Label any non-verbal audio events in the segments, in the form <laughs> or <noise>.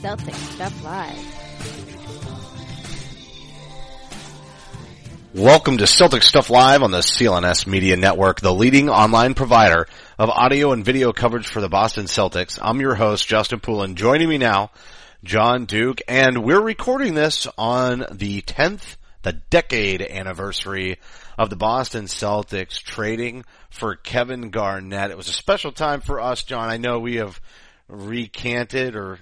Celtic Stuff Live. Welcome to Celtic Stuff Live on the CLNS Media Network, the leading online provider of audio and video coverage for the Boston Celtics. I'm your host, Justin Poulin. Joining me now, John Duke, and we're recording this on the 10th, the decade anniversary of the Boston Celtics trading for Kevin Garnett. It was a special time for us, John. I know we have recanted or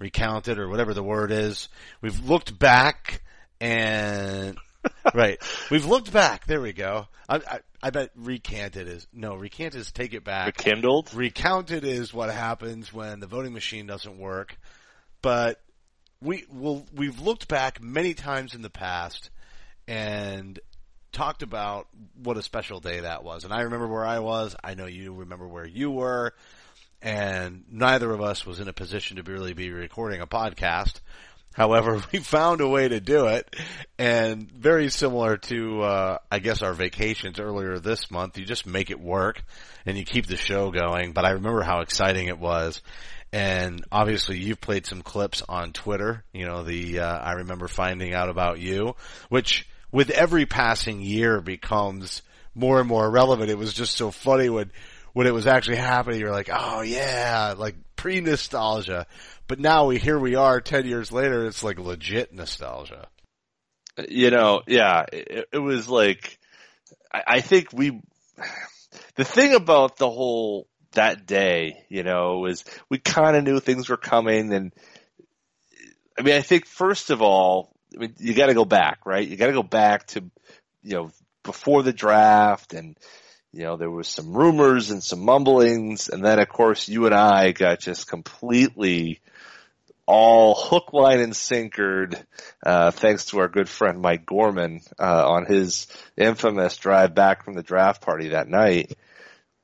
recounted or whatever the word is. We've looked back and <laughs> right. We've looked back. There we go. I, I, I bet recanted is no recanted is take it back. Rekindled? Recounted is what happens when the voting machine doesn't work. But we will we've looked back many times in the past and talked about what a special day that was. And I remember where I was. I know you remember where you were. And neither of us was in a position to really be recording a podcast. However, <laughs> we found a way to do it, and very similar to, uh, I guess our vacations earlier this month, you just make it work, and you keep the show going, but I remember how exciting it was, and obviously you've played some clips on Twitter, you know, the, uh, I remember finding out about you, which with every passing year becomes more and more relevant. It was just so funny when, when it was actually happening, you're like, oh yeah, like pre-nostalgia. But now we, here we are 10 years later, it's like legit nostalgia. You know, yeah, it, it was like, I, I think we, the thing about the whole, that day, you know, was we kind of knew things were coming and, I mean, I think first of all, I mean, you gotta go back, right? You gotta go back to, you know, before the draft and, you know, there was some rumors and some mumblings and then of course you and I got just completely all hook, line, and sinkered, uh, thanks to our good friend Mike Gorman, uh, on his infamous drive back from the draft party that night,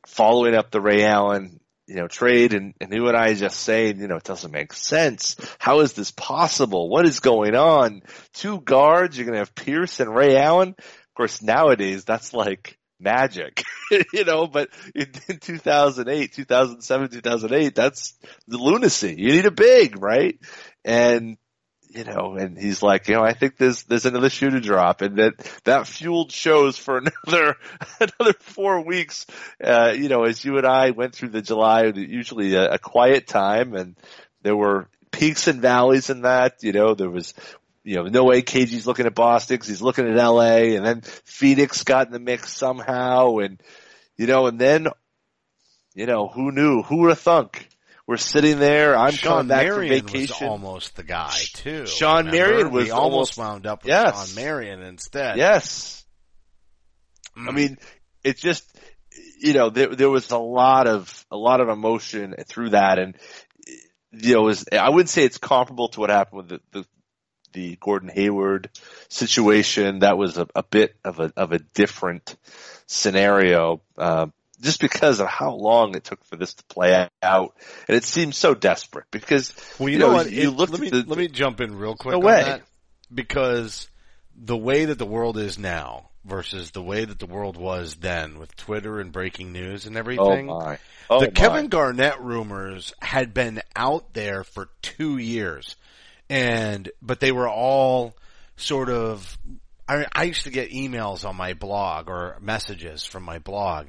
following up the Ray Allen, you know, trade and, and you and I just saying, you know, it doesn't make sense. How is this possible? What is going on? Two guards, you're going to have Pierce and Ray Allen. Of course, nowadays that's like, magic, <laughs> you know, but in, in 2008, 2007, 2008, that's the lunacy. You need a big, right? And, you know, and he's like, you know, I think there's, there's another shoe to drop and that, that fueled shows for <laughs> another, another four weeks, uh, you know, as you and I went through the July, usually a, a quiet time and there were peaks and valleys in that, you know, there was you know, no way KG's looking at Boston he's looking at LA and then Phoenix got in the mix somehow and, you know, and then, you know, who knew? Who would have thunk? We're sitting there. I'm Shawn coming back Marion from vacation. was almost the guy too. Shawn remember? Marion was we almost almost- wound up with Yes. Shawn Marion instead. Yes. Mm. I mean, it just, you know, there, there was a lot of, a lot of emotion through that and, you know, it was, I wouldn't say it's comparable to what happened with the, the, the Gordon Hayward situation. That was a, a bit of a, of a different scenario, uh, just because of how long it took for this to play out. And it seems so desperate because, Well, you, you know, know, what? you It- looked let me the- let me jump in real quick No on way. that because the way that the world is now versus the way that the world was then with Twitter and breaking news and oh everything. my. Oh the my. Kevin Garnett rumors had been out there for two years, and but they were all sort of I, I used to get emails on my blog or messages from my blog.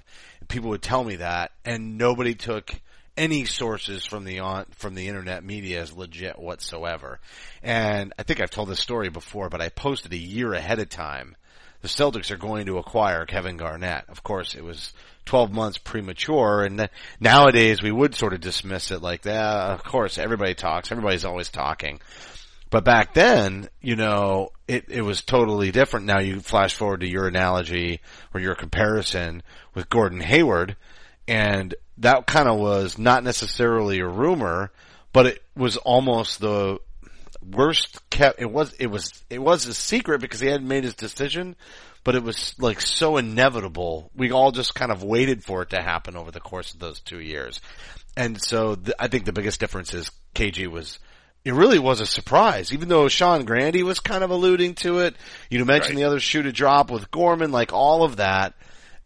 People would tell me that and nobody took any sources from the on, from the internet media as legit whatsoever. And I think I've told this story before, but I posted a year ahead of time. The Celtics are going to acquire Kevin Garnett. Of course, it was 12 months premature and nowadays we would sort of dismiss it like that. Of course, everybody talks. Everybody's always talking. But back then, you know, it, it was totally different. Now you flash forward to your analogy or your comparison with Gordon Hayward and that kind of was not necessarily a rumor, but it was almost the worst kept, it was, it was, it was a secret because he hadn't made his decision, but it was like so inevitable. We all just kind of waited for it to happen over the course of those two years. And so th- I think the biggest difference is KG was, it really was a surprise, even though Sean Grande was kind of alluding to it. You mentioned Right. the other shoot a drop with Gorman, like all of that.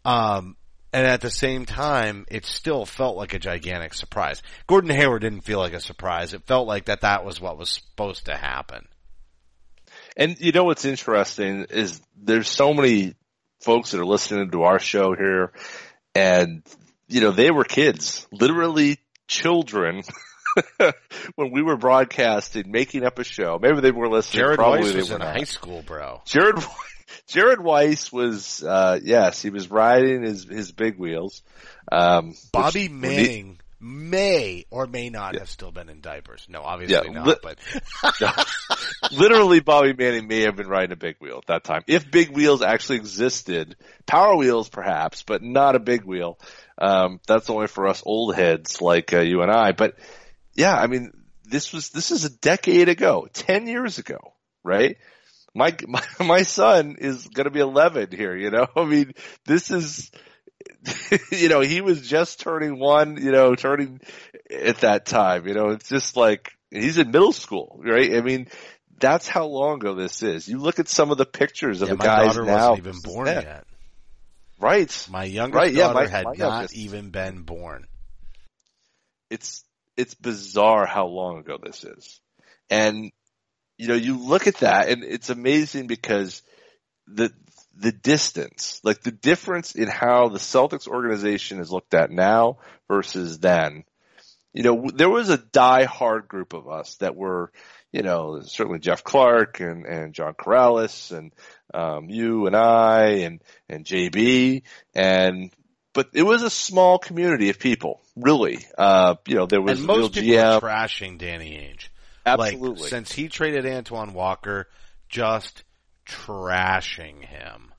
Um, and at the same time, it still felt like a gigantic surprise. Gordon Hayward didn't feel like a surprise. It felt like that that was what was supposed to happen. And you know what's interesting is there's so many folks that are listening to our show here and you know, they were kids, literally children <laughs> when we were broadcasting, making up a show. Maybe they were listening. Jared probably Weiss they was were in not. high school, bro. Jared <laughs> Jared Weiss was uh yes, he was riding his his big wheels. Um Bobby Manning may or may not have still been in diapers. No, obviously Yeah, not, li- but <laughs> literally Bobby Manning may have been riding a big wheel at that time. If big wheels actually existed, power wheels perhaps, but not a big wheel. Um, that's only for us old heads like uh, you and I. But yeah, I mean, this was, this is a decade ago, 10 years ago, right? My, <laughs> my, my son is going to be 11 here, you know? <laughs> I mean, this is, <laughs> you know, he was just turning one, you know, turning at that time, you know, it's just like, he's in middle school, right? I mean, that's how long ago this is. You look at some of the pictures of yeah, the my guys daughter now. wasn't even born Yeah. yet. Right. My youngest Right, yeah, daughter my- had my not youngest- even been born. It's, it's bizarre how long ago this is. And, you know, you look at that and it's amazing because the, the distance, like the difference in how the Celtics organization is looked at now versus then, you know, there was a die-hard group of us that were, you know, certainly Jeff Clark and, and John Corrales and, um, you and I and, and JB and, but it was a small community of people, really. Uh, you know, there was And most people GM. trashing Danny Ainge. Absolutely. Like, since he traded Antoine Walker, just trashing him.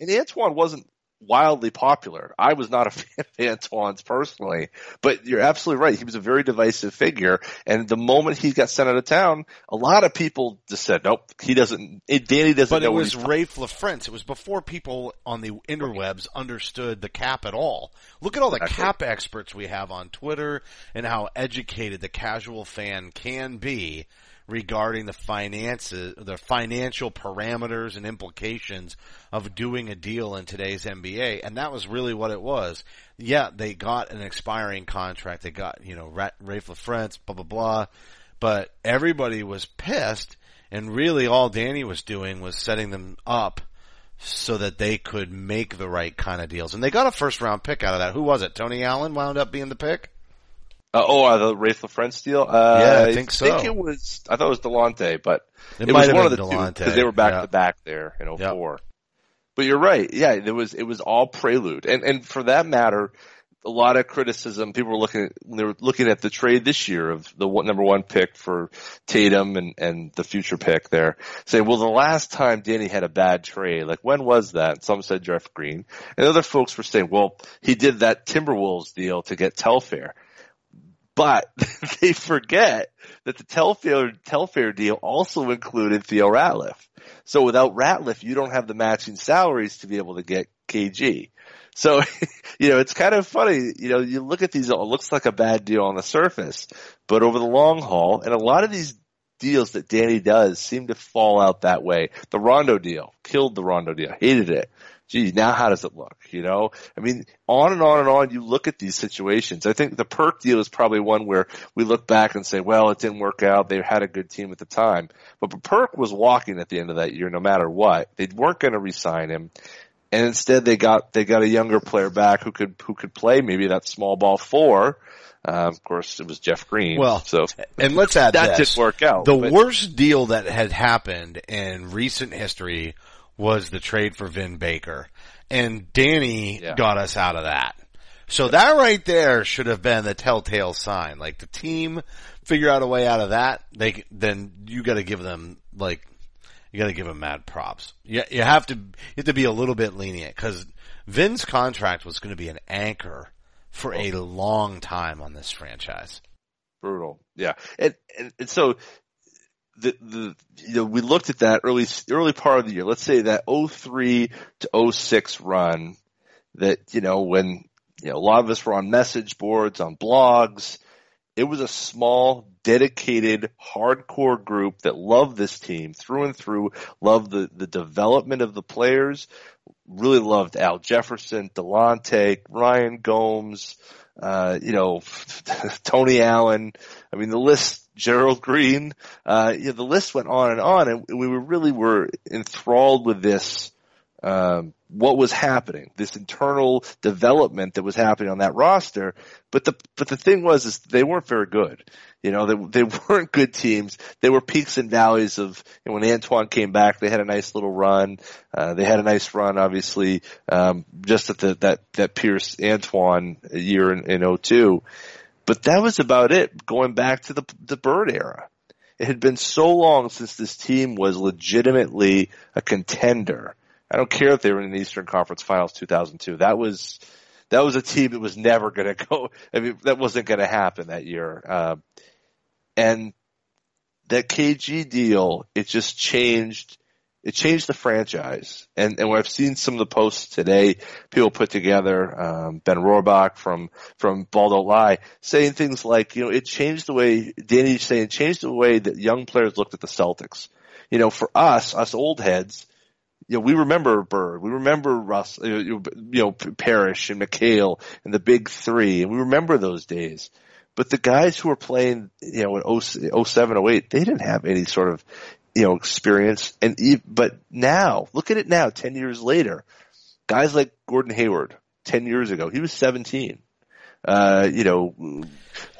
And Antoine wasn't wildly popular. I was not a <laughs> fan of Antoine's personally, but you're absolutely right. He was a very divisive figure. And the moment he got sent out of town, a lot of people just said, nope, he doesn't, Danny doesn't But know it was he's Raef LaFrentz. It was before people on the interwebs understood the cap at all. Look at all the Exactly. cap experts we have on Twitter and how educated the casual fan can be regarding the finances, the financial parameters and implications of doing a deal in today's NBA. And that was really what it was. Yeah, they got an expiring contract. They got, you know, Ra- Raef LaFrentz, blah, blah, blah. But everybody was pissed and really all Danny was doing was setting them up so that they could make the right kind of deals. And they got a first round pick out of that. Who was it? Tony Allen wound up being the pick? Uh, oh, uh, the Raef LaFrentz deal? Uh, Yeah, I think so. I think it was, I thought it was Delonte, but It it, was one of the two because they were back yeah. to back there in 04. But you're right. Yeah, it was, it was all prelude. And, and for that matter, a lot of criticism, people were looking at, they were looking at the trade this year of the one, number one pick for Tatum and, and the future pick there, saying, well, the last time Danny had a bad trade, like when was that? And some said Jeff Green. And other folks were saying, well, he did that Timberwolves deal to get Telfair. But <laughs> they forget that the Telfair, Telfair deal also included Theo Ratliff. So without Ratliff, you don't have the matching salaries to be able to get KG. So, <laughs> you know, it's kind of funny, you know, you look at these, it looks like a bad deal on the surface, but over the long haul, and a lot of these deals that Danny does seem to fall out that way. The Rondo deal, killed the Rondo deal, hated it. Gee, now how does it look? You know, I mean, on and on and on. You look at these situations. I think the Perk deal is probably one where we look back and say, well, it didn't work out. They had a good team at the time, but Perk was walking at the end of that year, no matter what. They weren't going to re-sign him. And instead they got, they got a younger player back who could, who could play maybe that small ball four. Uh, of course, it was Jeff Green. Well, so and let's add that this. didn't work out. The but- worst deal that had happened in recent history was the trade for Vin Baker. And Danny Yeah. got us out of that. So that right there should have been the telltale sign. Like the team figure out a way out of that, they then you got to give them like you got to give them mad props. You, you have to you have to be a little bit lenient because Vin's contract was going to be an anchor for oh. a long time on this franchise. brutal. Yeah, and, and and so the the you know we looked at that early early part of the year. Let's say that 03 to 06 run that you know when you know a lot of us were on message boards on blogs. It was a small, dedicated, hardcore group that loved this team through and through, loved the, the development of the players, really loved Al Jefferson, Delonte, Ryan Gomes, uh, you know, <laughs> Tony Allen. I mean, the list, Gerald Green, uh, the list went on and on and we were really were enthralled with this, um, what was happening, this internal development that was happening on that roster. But the, but the thing was, is they weren't very good. You know, they, they <laughs> weren't good teams. They were peaks and valleys of, when Antoine came back, they had a nice little run. Uh, they had a nice run, obviously, um, just at the, that, that Pierce Antoine year in, in 02. But that was about it going back to the, the Bird era. It had been so long since this team was legitimately a contender. I don't care if they were in the Eastern Conference Finals 2002. That was, that was a team that was never going <laughs> to go. I mean, that wasn't going to happen that year. Uh, and that KG deal, it just changed, it changed the franchise. And, and I've seen some of the posts today, people put together, um, Ben Rohrbach from, from Ball Don't Lie, saying things like, you know, it changed the way, Danny's saying, changed the way that young players looked at the Celtics. You know, for us, us old heads, you know, we remember Bird, we remember Russ, you know, you know, Parrish and McHale and the big three, and we remember those days. But the guys who were playing, you know, in 07, 08, they didn't have any sort of, you know, experience. And, but now, look at it now, 10 years later, guys like Gordon Hayward, 10 years ago, he was 17. Uh, you know,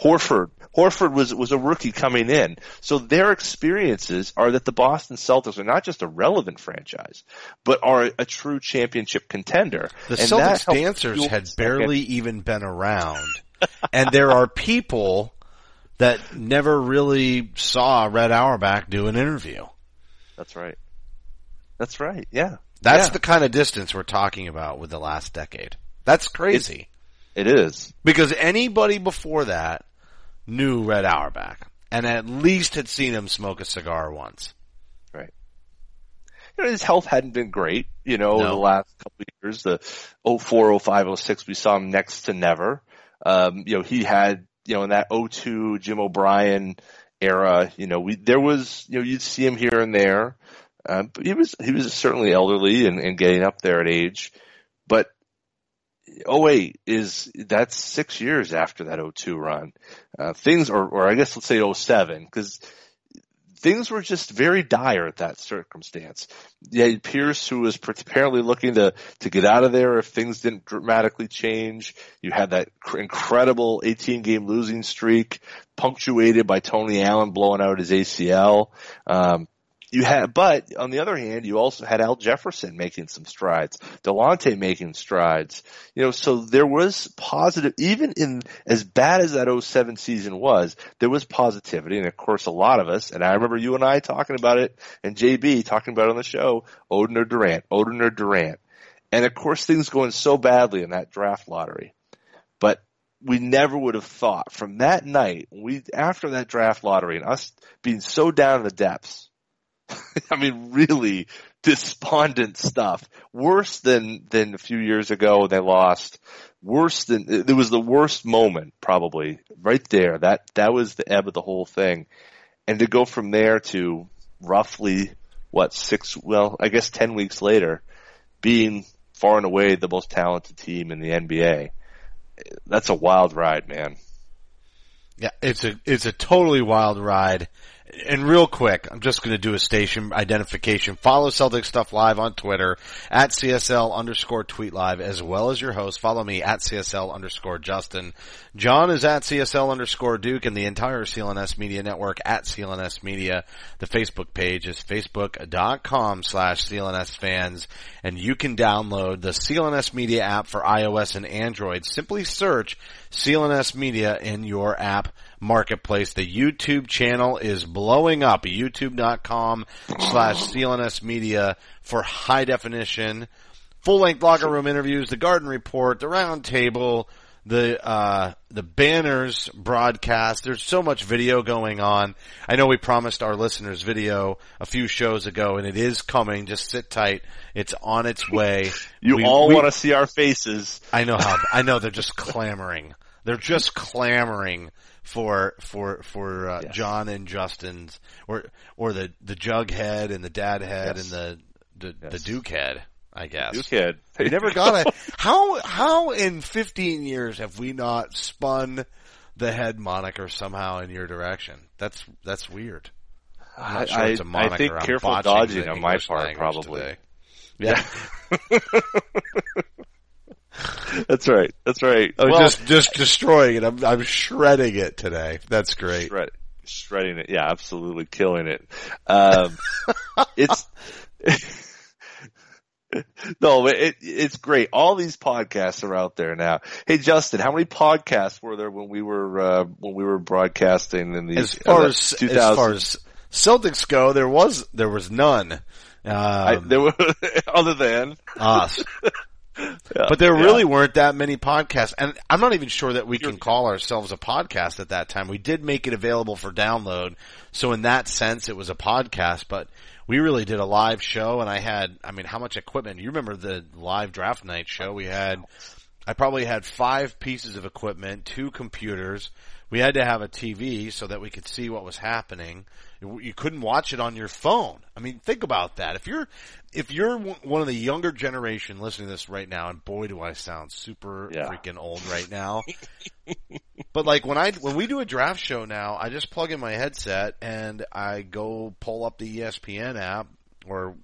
Horford, Horford was, was a rookie coming in. So their experiences are that the Boston Celtics are not just a relevant franchise, but are a true championship contender. The And Celtics dancers had barely even been around. and there are people that never really saw Red Auerbach do an interview. That's right. That's right. Yeah. That's Yeah. the kind of distance we're talking about with the last decade. That's crazy. It is. because anybody before that knew Red Auerbach and at least had seen him smoke a cigar once. Right. You know, his health hadn't been great, you know, No. the last couple of years. The 04, 05, 06, we saw him next to never. Um, you know, he had, you know, in that 02 Jim O'Brien era, you know, we, there was, you know, you'd see him here and there. Um, but he was, he was certainly elderly and, and getting up there in age. But 08 is, that's six years after that 02 run. Uh, things, or, or I guess let's say 07, cause things were just very dire at that circumstance. Had Pierce who was apparently looking to, to get out of there if things didn't dramatically change. You had that cr- incredible 18 game losing streak punctuated by Tony Allen blowing out his ACL. Um, you had, but on the other hand, you also had Al Jefferson making some strides, Delonte making strides. You know, so there was positive, even in as bad as that 07 season was, there was positivity. And of course, a lot of us, and I remember you and I talking about it and JB talking about it on the show, Oden or Durant, Oden or Durant. And of course, things going so badly in that draft lottery. But we never would have thought from that night, we, after that draft lottery and us being so down in the depths, <laughs> I mean, really despondent stuff. Worse than, than a few years ago they lost. Worse than, it was the worst moment probably right there. That, that was the ebb of the whole thing. And to go from there to roughly what six, well, I guess 10 weeks later being far and away the most talented team in the NBA. That's a wild ride, man. Yeah, it's a it's a totally wild ride. And real quick, I'm just going to do a station identification. Follow Celtic Stuff Live on Twitter at CSL underscore tweet live as well as your host. Follow me at CSL underscore Justin. John is at CSL underscore Duke and the entire CLNS Media Network at CLNS Media. The Facebook page is facebook.com slash CLNS fans and you can download the CLNS Media app for iOS and Android. Simply search CLNS Media in your app marketplace. The YouTube channel is blowing up. YouTube.com slash CLNS Media for high definition, full length locker room interviews, the garden report, the round table, the uh, the banners broadcast. There's so much video going on. I know we promised our listeners video a few shows ago, and it is coming. Just sit tight. It's on its way. <laughs> You We- all want to see our faces. I know how. I know they're just clamoring. They're just clamoring for for for uh, Yes. John and Justin's or or the the Jughead and the Dad Head Yes. and the the, the Yes. Duke Head. I guess. You kid. We never got a how how in 15 years have we not spun the head moniker somehow in your direction? That's that's weird. I'm not sure I, it's a. I think I'm careful dodging on my part, probably. today. Yeah. <laughs> <laughs> <laughs> That's right. That's right. I'm Well, just just destroying it. I'm I'm shredding it today. That's great. shred, shredding it. Yeah, absolutely killing it. Um, <laughs> it's <laughs> no, it, it's great. All these podcasts are out there now. Hey, Justin, how many podcasts were there when we were uh, when we were broadcasting in the As far uh, as 2000 as far as Celtics go, there was there was none. Um, I, there were other than us. Yeah, But there yeah. really weren't that many podcasts, and I'm not even sure that we can call ourselves a podcast at that time. We did make it available for download, so in that sense, it was a podcast. But we really did a live show, and I had, I mean, how much equipment? You remember the live draft night show? We had, I probably had five pieces of equipment, two computers. We had to have a TV so that we could see what was happening. You couldn't watch it on your phone. I mean, think about that. If you're, if you're one of the younger generation listening to this right now, and boy do I sound super Yeah. freaking old right now. <laughs> but like when I, when we do a draft show now, I just plug in my headset and I go pull up the ESPN app or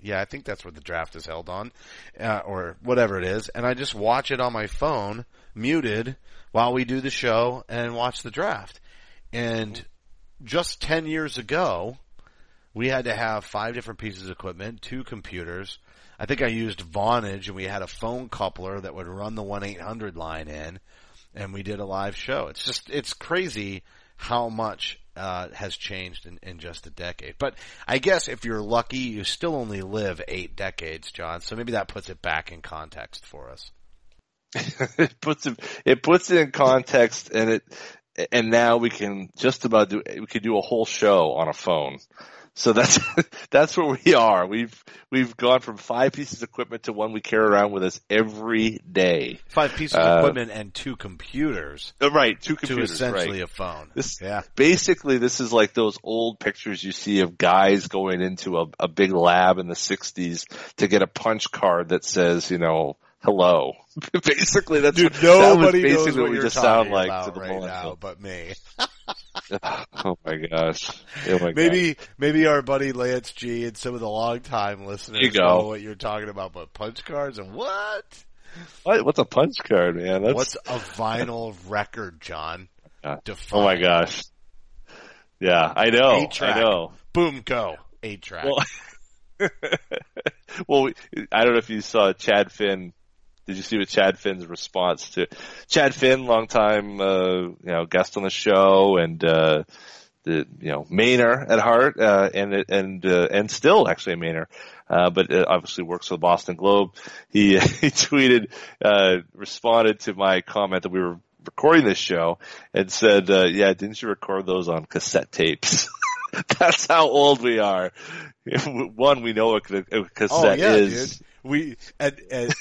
yeah, I think that's where the draft is held on, uh, or whatever it is, and I just watch it on my phone, muted, while we do the show and watch the draft. And just 10 years ago, we had to have five different pieces of equipment, two computers. I think I used Vonage and we had a phone coupler that would run the 1-800 line in and we did a live show. It's just, it's crazy how much, uh, has changed in, in just a decade. But I guess if you're lucky, you still only live eight decades, John. So maybe that puts it back in context for us. <laughs> it puts it it puts it in context and it and now we can just about do we could do a whole show on a phone so that's <laughs> that's where we are we've we've gone from five pieces of equipment to one we carry around with us every day Five pieces of Uh, equipment and two computers Uh, right two to computers essentially right. a phone. This- yeah. basically this is like those old pictures you see of guys going into a, a big lab in the 60s to get a punch card that says you know hello <laughs> basically that's Dude, what, that nobody basically knows what we just sound like to the right now, but me. <laughs> oh my gosh oh my. Maybe maybe our buddy Lance G and some of the longtime listeners know what you're talking about, but punch cards and what? What? What's a punch card, man? That's, What's a vinyl <laughs> record, John? Oh Define. oh my gosh. Yeah, I know. Eight-track. I know. Boom, go. Eight track. Well, well, I don't know if you saw Chad Finn. Did you see what Chad Finn's response to Chad Finn, longtime uh, you know guest on the show, and uh, the you know Mainer at heart, uh, and and uh, and still actually a Mainer, uh, but obviously works for the Boston Globe. He <laughs> he tweeted, uh, responded to my comment that we were recording this show, and said, uh, "Yeah, didn't you record those on cassette tapes?" <laughs> That's how old we are. <laughs> One, we know what a, a cassette oh yeah, is. dude. We and, and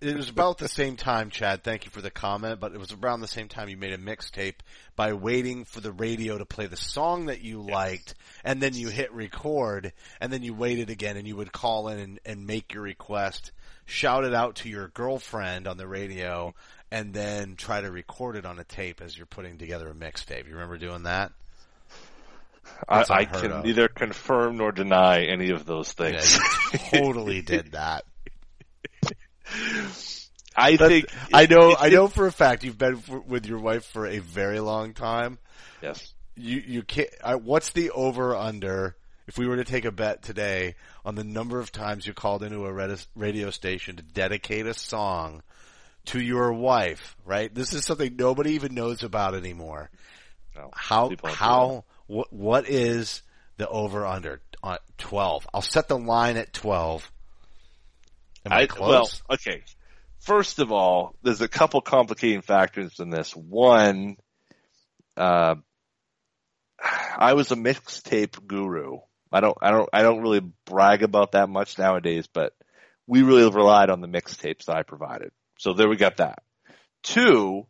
it was about the same time, Chad. Thank you for the comment, but it was around the same time you made a mixtape by waiting for the radio to play the song that you liked, and then you hit record, and then you waited again, and you would call in and, and make your request shout it out to your girlfriend on the radio and then try to record it on a tape as you're putting together a mixtape. You remember doing that? I, I can of. neither confirm nor deny any of those Yeah, things. you <laughs> totally did that. I That's- think I know. it- I know for a fact you've been f with your wife for a very long time. Yes. You you can't. I, what's the over under? If we were to take a bet today on the number of times you called into a radio station to dedicate a song to your wife, right? This is something nobody even knows about anymore. No, How people don't do how what what is the over under on twelve? I'll set the line at twelve. Am I, I, close? well, okay. First of all, there's a couple complicating factors in this. One, uh, I was a mixtape guru. I don't, I don't, I don't really brag about that much nowadays, but we really relied on the mixtapes that I provided. So there we got that. Two,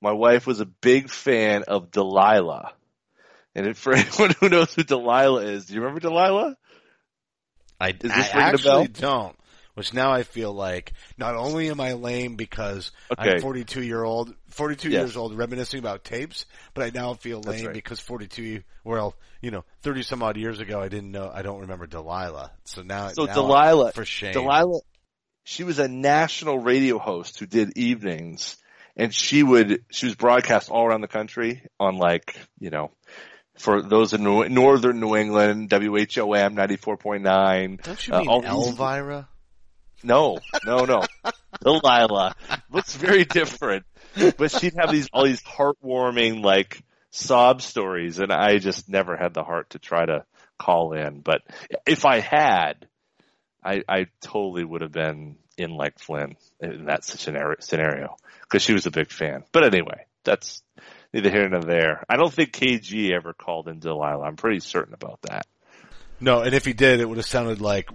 my wife was a big fan of Delilah. And if- for <laughs> anyone who knows who Delilah is, do you remember Delilah? I, I actually don't. Which now I feel like not only am I lame because Okay. I'm 42 year old, 42 Yes. years old reminiscing about tapes, but I now feel lame right. because 42, well, you know, 30 some odd years ago I didn't know, I don't remember Delilah. So now, So now Delilah, for shame. Delilah, she was a national radio host who did evenings, and she would she was broadcast all around the country on like you know, for those in New, northern New England, WHOM ninety four point nine. Don't you uh, mean Elvira? No, no, no. Delilah looks very different, but she'd have these all these heartwarming like sob stories, and I just never had the heart to try to call in. But if I had, I, I totally would have been in like Flynn in that scenario scenario because she was a big fan. But anyway, that's neither here nor there. I don't think KG ever called in Delilah. I'm pretty certain about that. No, and if he did, it would have sounded like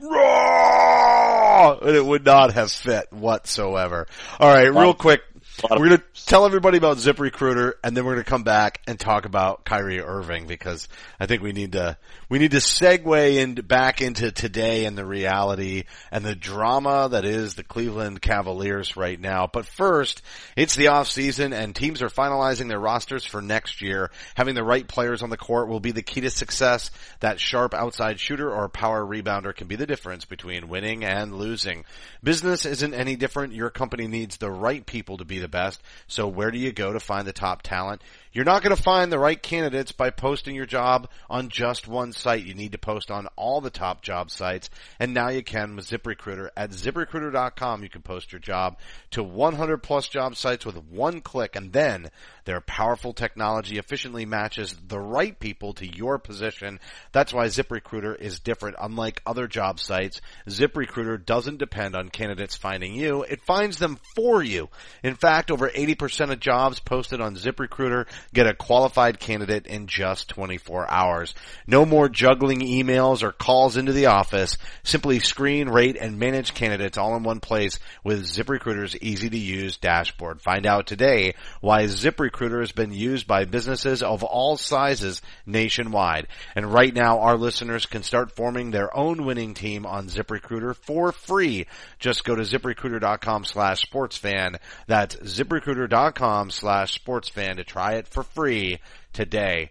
and it would not have fit whatsoever. All right, real quick, A lot of- we're gonna tell everybody about ZipRecruiter, and then we're gonna come back and talk about Kyrie Irving because I think we need to we need to segue into back into today and the reality and the drama that is the Cleveland Cavaliers right now. But first, it's the off season and teams are finalizing their rosters for next year. Having the right players on the court will be the key to success. That sharp outside shooter or power rebounder can be the difference between winning and losing. Business isn't any different. Your company needs the right people to be the best. So where do you go to find the top talent? You're not going to find the right candidates by posting your job on just one site. You need to post on all the top job sites. And now you can with ZipRecruiter. At ZipRecruiter.com, you can post your job to 100 plus job sites with one click. And then their powerful technology efficiently matches the right people to your position. That's why ZipRecruiter is different. Unlike other job sites, ZipRecruiter doesn't depend on candidates finding you. It finds them for you. In fact, over 80% of jobs posted on ZipRecruiter get a qualified candidate in just 24 hours. No more juggling emails or calls into the office. Simply screen, rate, and manage candidates all in one place with ZipRecruiter's easy to use dashboard. Find out today why ZipRecruiter has been used by businesses of all sizes nationwide. And right now our listeners can start forming their own winning team on ZipRecruiter for free. Just go to ziprecruiter.com slash sportsfan. That's ziprecruiter.com slash sportsfan to try it for free today.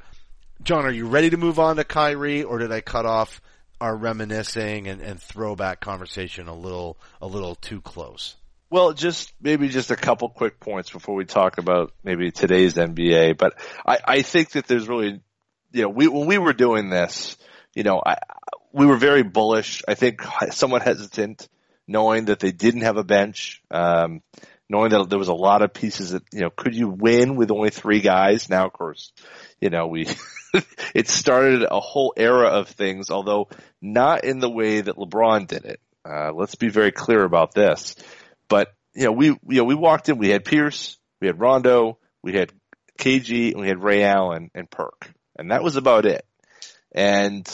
John, are you ready to move on to Kyrie or did I cut off our reminiscing and, and throwback conversation a little, a little too close? Well, just maybe just a couple quick points before we talk about maybe today's NBA. But I, I think that there's really, you know, we when we were doing this, you know, I, we were very bullish. I think somewhat hesitant, knowing that they didn't have a bench, um, knowing that there was a lot of pieces that you know, could you win with only three guys? Now, of course, you know, we <laughs> it started a whole era of things, although not in the way that LeBron did it. Uh, let's be very clear about this. But you know, we you know we walked in. We had Pierce, we had Rondo, we had KG, and we had Ray Allen and Perk, and that was about it. And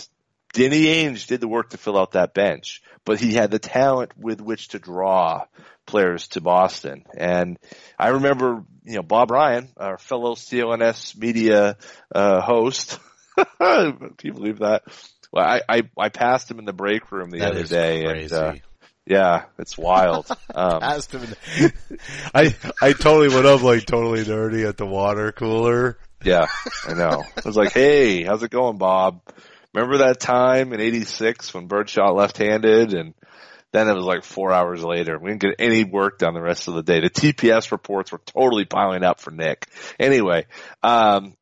Danny Ainge did the work to fill out that bench, but he had the talent with which to draw players to Boston. And I remember, you know, Bob Ryan, our fellow CLNS media uh, host. <laughs> Can you believe that? Well, I, I I passed him in the break room the That other day, crazy. and uh, Yeah, it's wild. <laughs> Um, Asked him. <laughs> I I totally went up like totally nerdy at the water cooler. yeah, I know. I was like, hey, how's it going, Bob? Remember that time in 86 when Bird shot left-handed and then it was like four hours later. We didn't get any work done the rest of the day. The TPS reports were totally piling up for Nick. Anyway, um,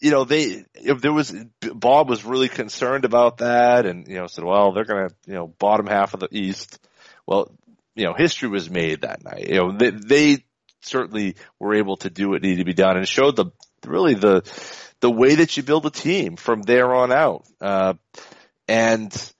you know, they, if there was, Bob was really concerned about that and, you know, said, well, they're going to, you know, bottom half of the East. Well, you know, history was made that night. You know, they, they certainly were able to do what needed to be done and showed the, really the, the way that you build a team from there on out. Uh, and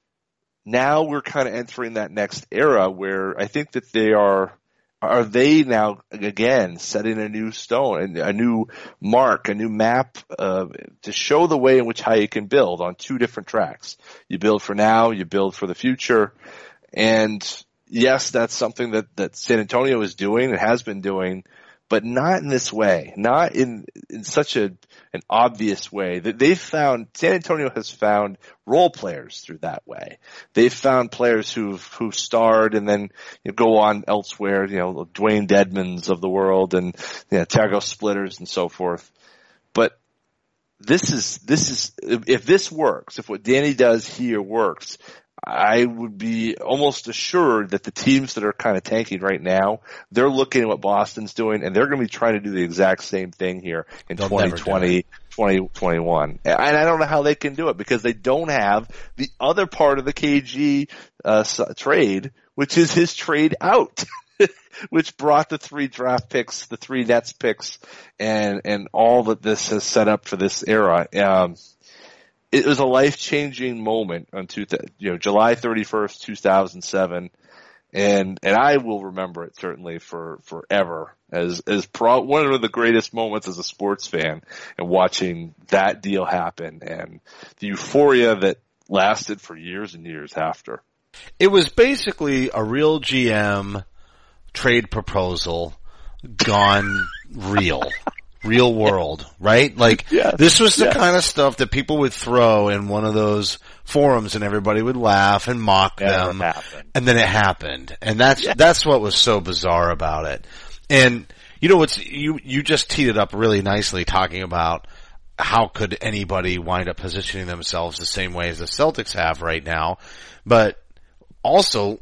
now we're kind of entering that next era where I think that they are, are they now again setting a new stone, and a new mark, a new map uh, to show the way in which how you can build on two different tracks. You build for now, you build for the future, and yes, that's something that that San Antonio is doing and has been doing, but not in this way, not in in such a an obvious way that they've found San Antonio has found role players through that way. They've found players who've who starred and then you know, go on elsewhere, you know, Dewayne Dedmons of the world and you know, Tiago Splitters and so forth. But this is this is if this works, if what Danny does here works, I would be almost assured that the teams that are kind of tanking right now, they're looking at what Boston's doing and they're going to be trying to do the exact same thing here in They'll 2020, 2021. And I don't know how they can do it because they don't have the other part of the KG uh, trade, which is his trade out. <laughs> which brought the three draft picks, the three Nets picks, and and all that this has set up for this era. Um, it was a life changing moment on two, you know, July 31st, 2007. And, and I will remember it certainly for, forever as, as pro, one of the greatest moments as a sports fan and watching that deal happen and the euphoria that lasted for years and years after. It was basically a real GM trade proposal gone real. <laughs> Real world, right? Like, <laughs> Yes, this was the yes. kind of stuff that people would throw in one of those forums and everybody would laugh and mock them. And then it happened. And that's, that's what was so bizarre about it. And, you know what's, you, you just teed it up really nicely talking about how could anybody wind up positioning themselves the same way as the Celtics have right now. But also,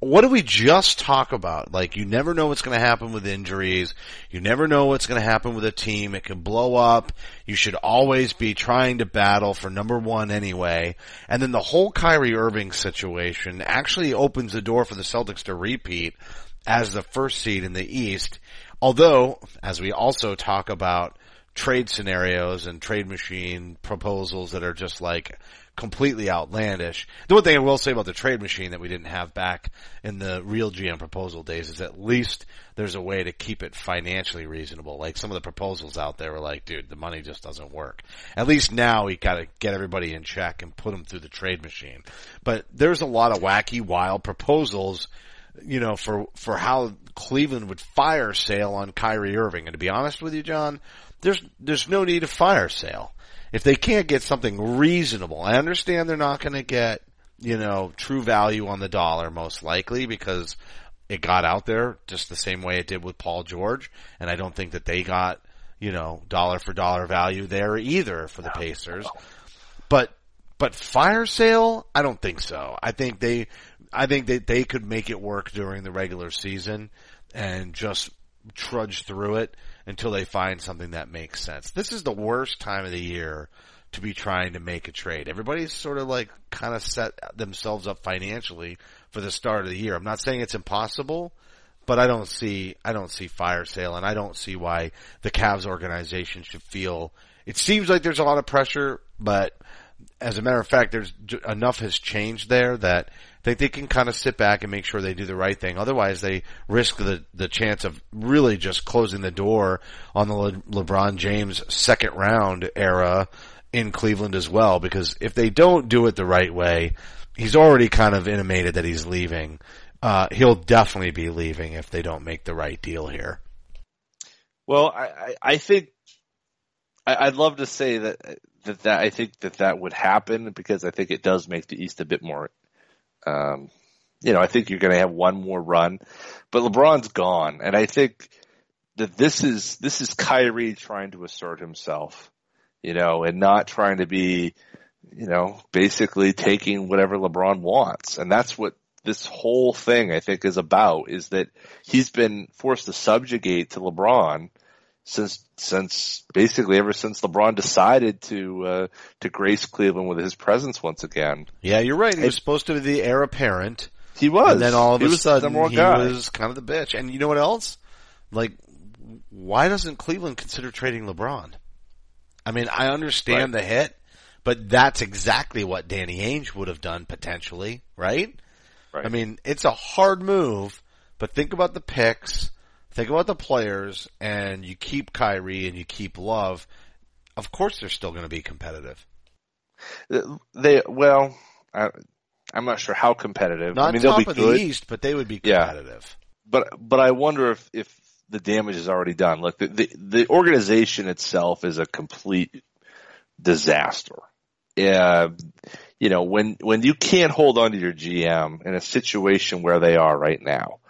what did we just talk about? Like, you never know what's going to happen with injuries. You never know what's going to happen with a team. It can blow up. You should always be trying to battle for number one anyway. And then the whole Kyrie Irving situation actually opens the door for the Celtics to repeat as the first seed in the East. Although, as we also talk about trade scenarios and trade machine proposals that are just like completely outlandish. The one thing I will say about the trade machine that we didn't have back in the real GM proposal days is at least there's a way to keep it financially reasonable. Like some of the proposals out there were like, dude, the money just doesn't work. At least now we gotta get everybody in check and put them through the trade machine. But there's a lot of wacky, wild proposals you know, for, for how Cleveland would fire sale on Kyrie Irving. And to be honest with you, John, there's, there's no need to fire sale. If they can't get something reasonable, I understand they're not going to get, you know, true value on the dollar most likely because it got out there just the same way it did with Paul George. And I don't think that they got, you know, dollar for dollar value there either for the Pacers. But, but fire sale, I don't think so. I think they, I think that they could make it work during the regular season and just trudge through it until they find something that makes sense. This is the worst time of the year to be trying to make a trade. Everybody's sort of like kind of set themselves up financially for the start of the year. I'm not saying it's impossible, but I don't see, I don't see fire sale and I don't see why the Cavs organization should feel, it seems like there's a lot of pressure, but as a matter of fact, there's enough has changed there that they, they can kind of sit back and make sure they do the right thing. Otherwise, they risk the the chance of really just closing the door on the Le- LeBron James second round era in Cleveland as well. Because if they don't do it the right way, he's already kind of intimated that he's leaving. Uh, he'll definitely be leaving if they don't make the right deal here. Well, I, I, think I'd love to say that that that I think that that would happen because I think it does make the East a bit more um, you know, I think you're going to have one more run, but LeBron's gone. And I think that this is, this is Kyrie trying to assert himself, you know, and not trying to be, you know, basically taking whatever LeBron wants. And that's what this whole thing I think is about is that he's been forced to subjugate to LeBron since since basically ever since LeBron decided to uh, to grace Cleveland with his presence once again. Yeah, you're right. He was supposed to be the heir apparent. He was. And then all of he a sudden, he guy. was kind of the bitch. And you know what else? Like, why doesn't Cleveland consider trading LeBron? I mean, I understand the hit, but that's exactly what Danny Ainge would have done potentially, right? Right. I mean, it's a hard move, but think about the picks, think about the players, and you keep Kyrie and you keep Love. Of course, they're still going to be competitive. they well, I, I'm not sure how competitive. Not I mean, they'll top be of good, the East, but they would be Yeah. competitive. but but I wonder if if the damage is already done. Look, the the, the organization itself is a complete disaster. Yeah, you know when when you can't hold on to your GM in a situation where they are right now,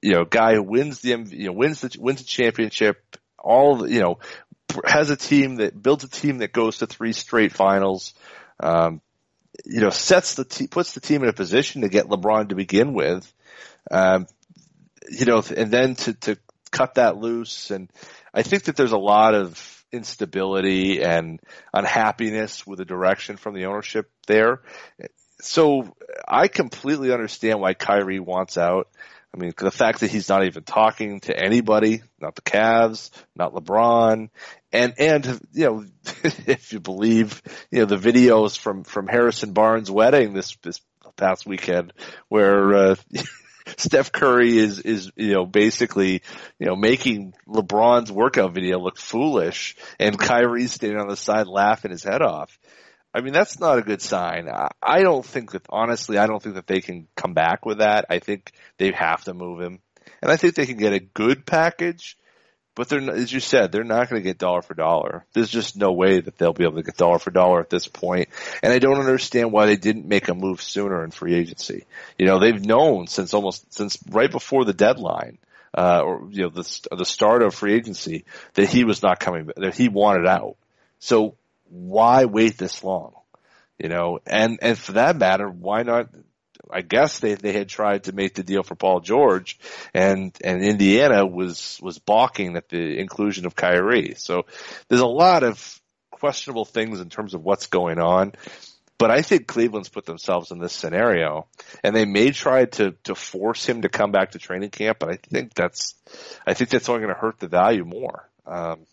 you know, guy who wins the you know wins the wins the championship, all you know has a team that builds a team that goes to three straight finals. Um, you know, sets the te- puts the team in a position to get LeBron to begin with. Um, you know, and then to, to cut that loose. And I think that there's a lot of instability and unhappiness with the direction from the ownership there. So I completely understand why Kyrie wants out. I mean, the fact that he's not even talking to anybody, not the Cavs, not LeBron, and and you know, <laughs> if you believe you know the videos from from Harrison Barnes' wedding this this past weekend, where uh, <laughs> Steph Curry is is you know basically you know making LeBron's workout video look foolish, and Kyrie's standing on the side laughing his head off. I mean, that's not a good sign. I, don't think that, honestly, I don't think that they can come back with that. I think they have to move him. And I think they can get a good package, but they're, as you said, they're not going to get dollar for dollar. There's just no way that they'll be able to get dollar for dollar at this point. And I don't understand why they didn't make a move sooner in free agency. You know, they've known since almost, since right before the deadline, uh, or, you know, the, the start of free agency that he was not coming, that he wanted out. So why wait this long? You know, and, and for that matter, why not? I guess they, they had tried to make the deal for Paul George and, and Indiana was, was balking at the inclusion of Kyrie. So there's a lot of questionable things in terms of what's going on. But I think Cleveland's put themselves in this scenario and they may try to, to force him to come back to training camp, but I think that's, I think that's only going to hurt the value more. Um,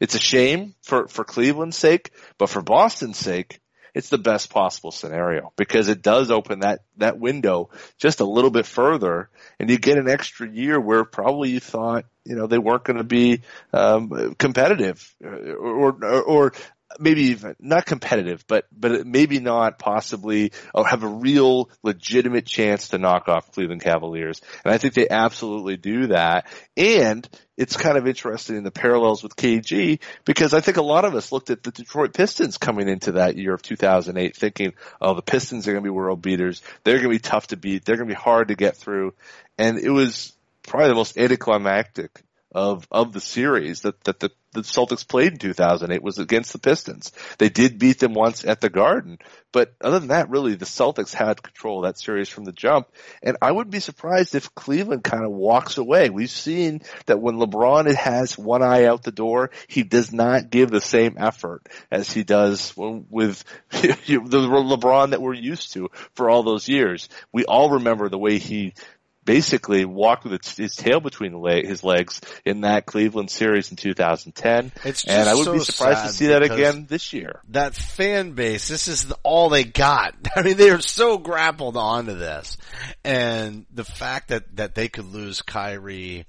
it's a shame for, for Cleveland's sake, but for Boston's sake, it's the best possible scenario because it does open that, that window just a little bit further and you get an extra year where probably you thought, you know, they weren't going to be, um, competitive or, or, or maybe even not competitive, but but maybe not possibly or have a real legitimate chance to knock off Cleveland Cavaliers. And I think they absolutely do that. And it's kind of interesting in the parallels with KG because I think a lot of us looked at the Detroit Pistons coming into that year of 2008 thinking, oh, the Pistons are going to be world beaters. They're going to be tough to beat. They're going to be hard to get through. And it was probably the most anticlimactic of of the series that that the, the Celtics played in 2008 was against the Pistons. They did beat them once at the Garden, but other than that, really the Celtics had control of that series from the jump. And I would be surprised if Cleveland kind of walks away. We've seen that when LeBron has one eye out the door, he does not give the same effort as he does with <laughs> the LeBron that we're used to for all those years. We all remember the way he basically walked with his, his tail between the leg, his legs in that Cleveland series in 2010. It's and I would be so surprised to see that again this year. that fan base, this is the, all they got. <laughs> I mean, they are so grappled onto this. And the fact that, that they could lose Kyrie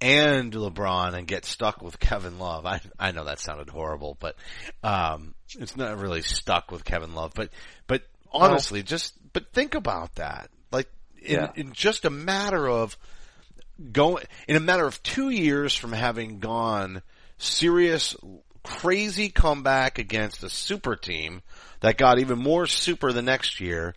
and LeBron and get stuck with Kevin Love. I, I know that sounded horrible, but, um, it's not really stuck with Kevin Love, but, but honestly, just, but think about that. In, Yeah. in just a matter of going, in a matter of two years from having gone serious, crazy comeback against a super team that got even more super the next year,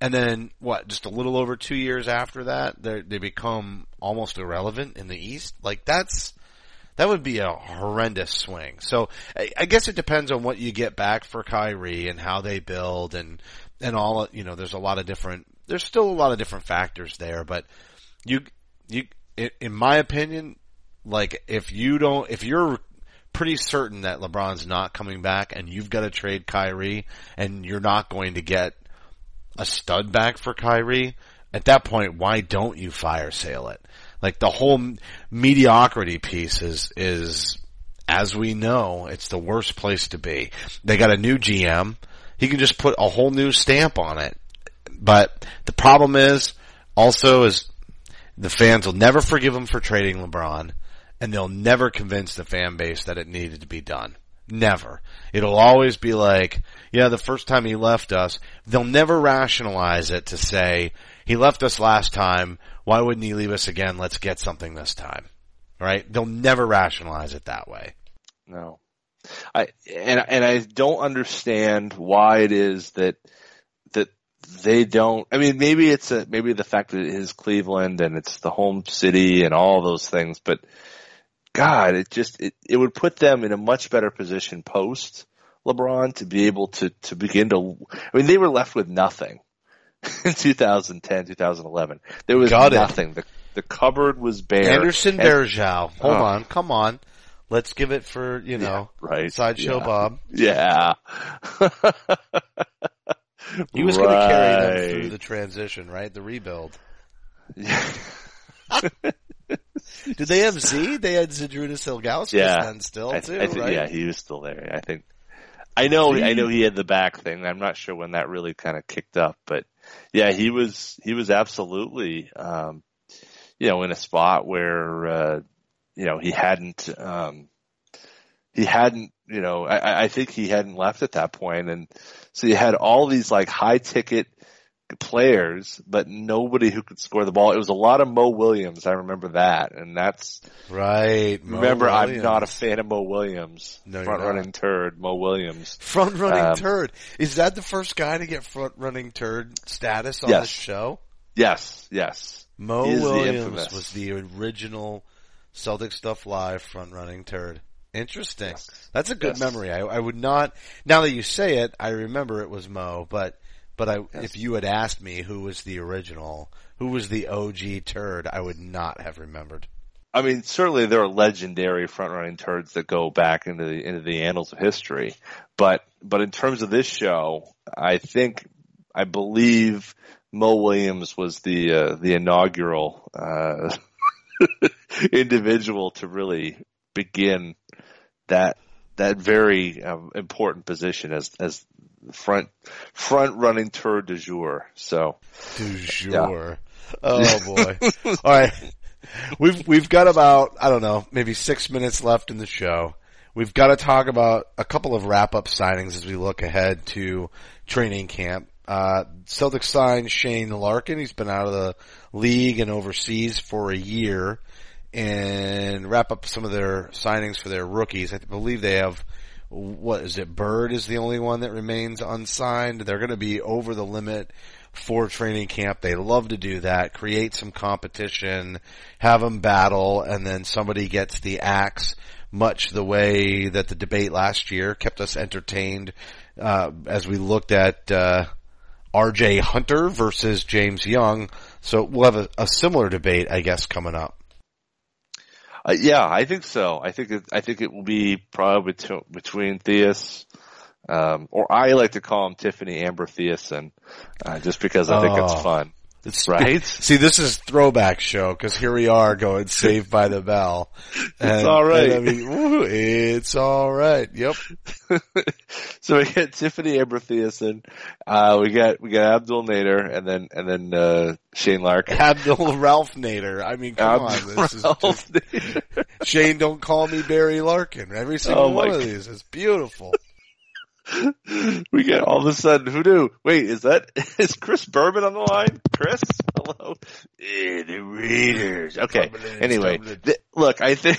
and then what? Just a little over two years after that, they they become almost irrelevant in the East. Like that's that would be a horrendous swing. So I, I guess it depends on what you get back for Kyrie and how they build and and all. You know, there's a lot of different. There's still a lot of different factors there, but you you in my opinion, like if you don't if you're pretty certain that LeBron's not coming back and you've got to trade Kyrie and you're not going to get a stud back for Kyrie, at that point, why don't you fire sale it? Like the whole mediocrity piece is, is, as we know, it's the worst place to be. They got a new GM. He can just put a whole new stamp on it. But the problem is also is the fans will never forgive him for trading LeBron and they'll never convince the fan base that it needed to be done. Never. It'll always be like, yeah, the first time he left us, they'll never rationalize it to say, he left us last time, why wouldn't he leave us again? Let's get something this time. Right? They'll never rationalize it that way. No. I and and I don't understand why it is that that they don't I mean maybe it's a maybe the fact that it is Cleveland and it's the home city and all those things, but God, it just it, it would put them in a much better position post LeBron to be able to to begin to I mean they were left with nothing <laughs> in 2010, 2011. There was Got it. nothing. The the cupboard was bare. Anderson And- Varejao. Hold Oh. on, come on. Let's give it for, you know, right. Sideshow Yeah. Bob. Yeah. <laughs> He was going to carry them through the transition, right? The rebuild. <laughs> Did they have Z? They had Zydrunas Ilgauskas Yeah. then still I, too, I think, right? Yeah, he was still there. I think. I know. I know he had the back thing. I'm not sure when that really kind of kicked up, but yeah, he was. He was absolutely, um, you know, in a spot where, uh, you know, he hadn't, um, he hadn't, you know, I- I, think he hadn't left at that point, and so you had all these like high ticket players, but nobody who could score the ball. It was a lot of Mo Williams. I remember that, and that's Right. Mo Remember, I'm not a fan of Mo Williams. No, you're front running turd, Mo Williams. Front running Um, turd. Is that the first guy to get front running turd status on Yes. this show? Yes, yes. Mo is the Williams was the original Celtic Stuff Live front running turd. Interesting. Yes. That's a good Yes. memory. I, I would not, now that you say it, I remember it was Mo, but, but I, if you had asked me who was the original, who was the OG turd, I would not have remembered. I mean, certainly there are legendary front running turds that go back into the into the annals of history, but but in terms of this show, I think I believe Mo Williams was the uh, the inaugural uh, <laughs> individual to really begin that that very um, important position as as front front running tour du jour. So Du jour. Oh <laughs> boy. All right. We've, we've got about, I don't know, maybe six minutes left in the show. We've got to talk about a couple of wrap up signings as we look ahead to training camp. Uh, Celtics signed Shane Larkin. He's been out of the league and overseas for a year and wrap up some of their signings for their rookies. I believe they have, what is it? Bird is the only one that remains unsigned. They're going to be over the limit for training camp. They love to do that, create some competition, have them battle, and then somebody gets the axe, much the way that the debate last year kept us entertained, uh, as we looked at, uh, RJ Hunter versus James Young. So we'll have a, a similar debate, I guess, coming up. Uh, yeah, I think so. I think it, I think it will be probably between, between Theis, um, or I like to call him Tiffani Amber Thiessen, uh, just because I think Oh. it's fun. It's Right? <laughs> See, this is throwback show because here we are going Saved by the Bell. <laughs> And, all right. I mean, woo, it's all right. Yep. <laughs> so we got Tiffani Amber Thiessen, uh, we got we got Abdul Nader, and then and then uh, Shane Lark. Abdul Ralph Nader. I mean, come on. Abdul This is just, Shane, don't call me Barry Larkin. Every single Oh one of these is beautiful. <laughs> we get all of a sudden, who knew? Wait, is that, <laughs> is Chris Berman on the line? Chris? Hello? Eh, the Raiders. Okay. Dublin, Anyway, th- look, I think,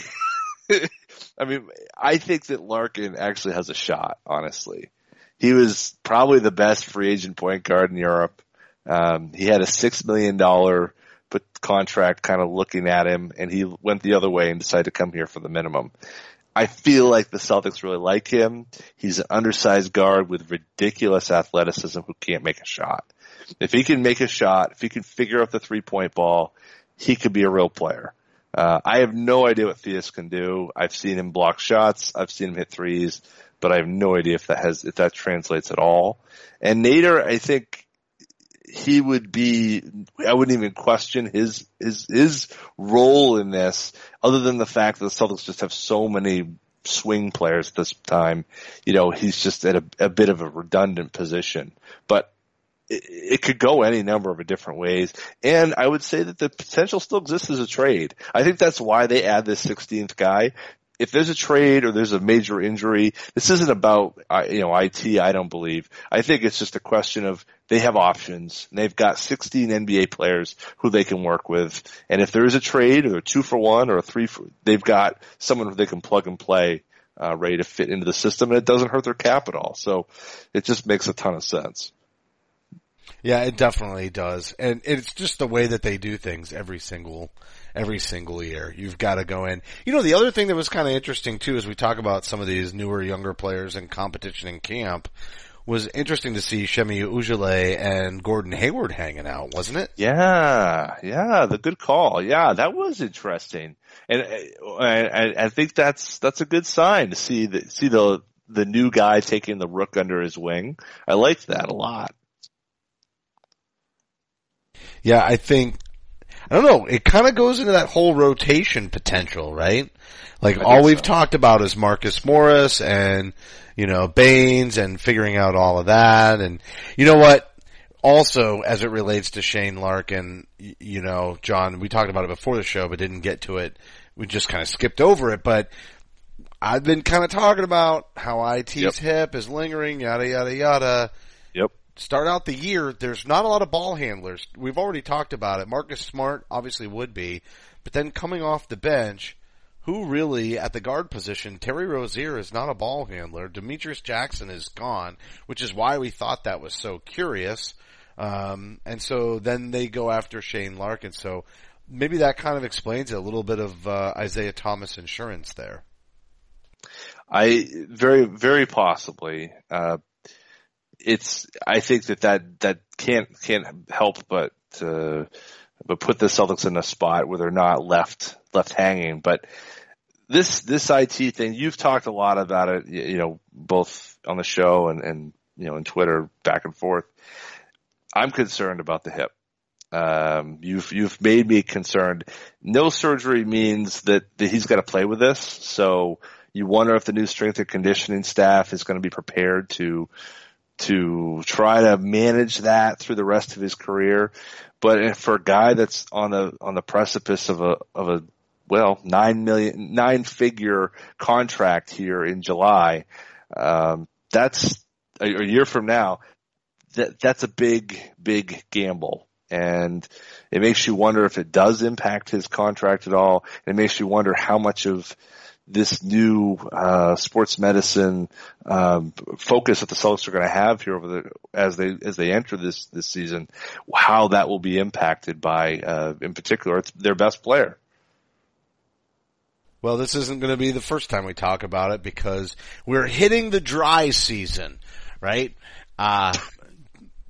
<laughs> I mean, I think that Larkin actually has a shot, honestly. He was probably the best free agent point guard in Europe Um, he had a six million dollar contract kind of looking at him, and he went the other way and decided to come here for the minimum. I feel like the Celtics really like him. He's an undersized guard with ridiculous athleticism who can't make a shot. If he can make a shot, if he can figure out the three point ball, he could be a real player. Uh, I have no idea what Theis can do. I've seen him block shots. I've seen him hit threes, but I have no idea if that has, if that translates at all. And Nader, I think he would be, I wouldn't even question his, his, his role in this other than the fact that the Celtics just have so many swing players this time. You know, he's just at a, a bit of a redundant position, but it, it could go any number of different ways. And I would say that the potential still exists as a trade. I think that's why they add this 16th guy. If there's a trade or there's a major injury, this isn't about, you know, IT, I don't believe. I think it's just a question of they have options they've got 16 NBA players who they can work with. And if there is a trade or a two for one or a three for, they've got someone who they can plug and play, uh, ready to fit into the system and it doesn't hurt their capital. So it just makes a ton of sense. Yeah, it definitely does. And it's just the way that they do things every single, every single year. You've got to go in. You know, the other thing that was kind of interesting too, as we talk about some of these newer, younger players in competition in camp, was interesting to see Semi Ojeleye and Gordon Hayward hanging out, wasn't it? Yeah, yeah, the good call. Yeah, that was interesting, and uh, I, I think that's that's a good sign to see the see the the new guy taking the rook under his wing. I liked that a lot. Yeah, I think I don't know. It kind of goes into that whole rotation potential, right? Like all we've so. talked about is Marcus Morris and you know Baynes and figuring out all of that, and you know what? Also, as it relates to Shane Larkin, you know, John, we talked about it before the show, but didn't get to it. We just kind of skipped over it, but I've been kind of talking about how IT's Yep. hip is lingering, yada yada yada. Start out the year, there's not a lot of ball handlers. We've already talked about it. Marcus Smart obviously would be, but then coming off the bench, who really at the guard position, Terry Rozier is not a ball handler. Demetrius Jackson is gone, which is why we thought that was so curious. Um, and so then they go after Shane Larkin. So maybe that kind of explains a little bit of uh, Isaiah Thomas insurance there. I very very possibly. Uh, it's I think that that that can't can't help but uh, but put the Celtics in a spot where they're not left left hanging. But this this IT thing, you've talked a lot about it, you know, both on the show and and you know, in Twitter back and forth. I'm concerned about the hip. Um, you've you've made me concerned. No surgery means that, that he's got to play with this. So you wonder if the new strength and conditioning staff is going to be prepared to to try to manage that through the rest of his career. But for a guy that's on the on the precipice of a of a well nine million nine figure contract here in July, um, that's a, a year from now. That that's a big big gamble. And it makes you wonder if it does impact his contract at all. It makes you wonder how much of this new uh, sports medicine um, focus that the Celtics are going to have here over the as they as they enter this this season, how that will be impacted by, uh, in particular, their best player. Well, this isn't going to be the first time we talk about it because we're hitting the dry season, right? Uh,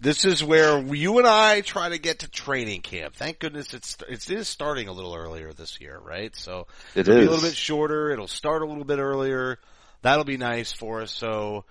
this is where you and I try to get to training camp. Thank goodness it's it is starting a little earlier this year, right? So It it'll be a little bit shorter. It'll start a little bit earlier. That'll be nice for us. So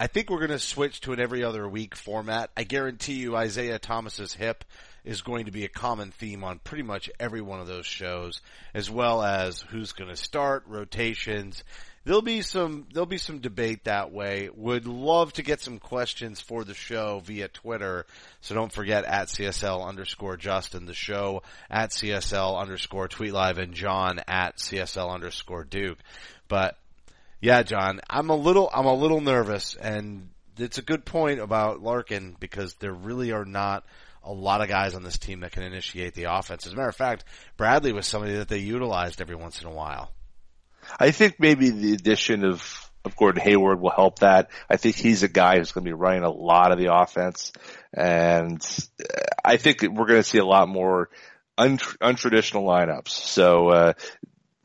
I think we're going to switch to an every other week format. I guarantee you Isaiah Thomas's hip is going to be a common theme on pretty much every one of those shows, as well as who's going to start, rotations. There'll be some, there'll be some debate that way. Would love to get some questions for the show via Twitter. So don't forget at CSL underscore Justin, the show at CSL underscore tweet live and John at CSL underscore Duke. But yeah, John, I'm a little, I'm a little nervous and it's a good point about Larkin because there really are not a lot of guys on this team that can initiate the offense. As a matter of fact, Bradley was somebody that they utilized every once in a while. I think maybe the addition of of Gordon Hayward will help that. I think he's a guy who's going to be running a lot of the offense, and I think we're going to see a lot more untraditional lineups. So uh,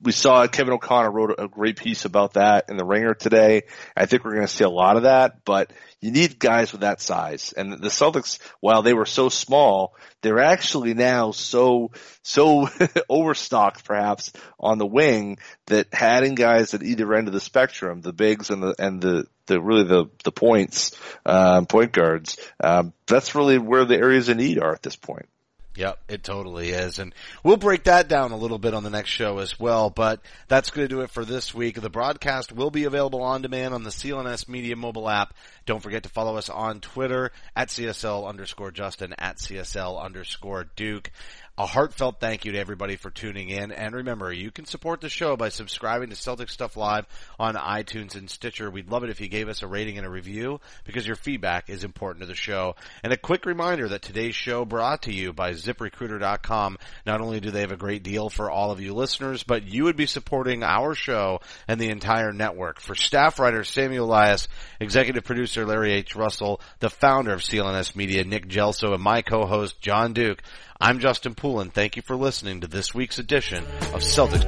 we saw Kevin O'Connor wrote a great piece about that in the Ringer today. I think we're going to see a lot of that, but you need guys with that size. And the Celtics, while they were so small, they're actually now so so <laughs> overstocked, perhaps on the wing that adding guys at either end of the spectrum, the bigs and the and the the really the the points, um, point guards, um, that's really where the areas of need are at this point. Yep, it totally is. And we'll break that down a little bit on the next show as well, but that's going to do it for this week. The broadcast will be available on demand on the CLNS Media mobile app. Don't forget to follow us on Twitter at CSL underscore Justin at CSL underscore Duke. A heartfelt thank you to everybody for tuning in. And remember, you can support the show by subscribing to Celtic Stuff Live on iTunes and Stitcher. We'd love it if you gave us a rating and a review because your feedback is important to the show. And a quick reminder that today's show brought to you by ziprecruiter.com. Not only do they have a great deal for all of you listeners, but you would be supporting our show and the entire network. For staff writer Samuel Elias, executive producer Larry H. Russell, the founder of CLNS Media, Nick Gelso, and my co-host John Duke, I'm Justin Poulin. Thank you for listening to this week's edition of Celtics.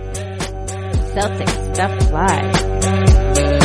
Celtic Stuff Live.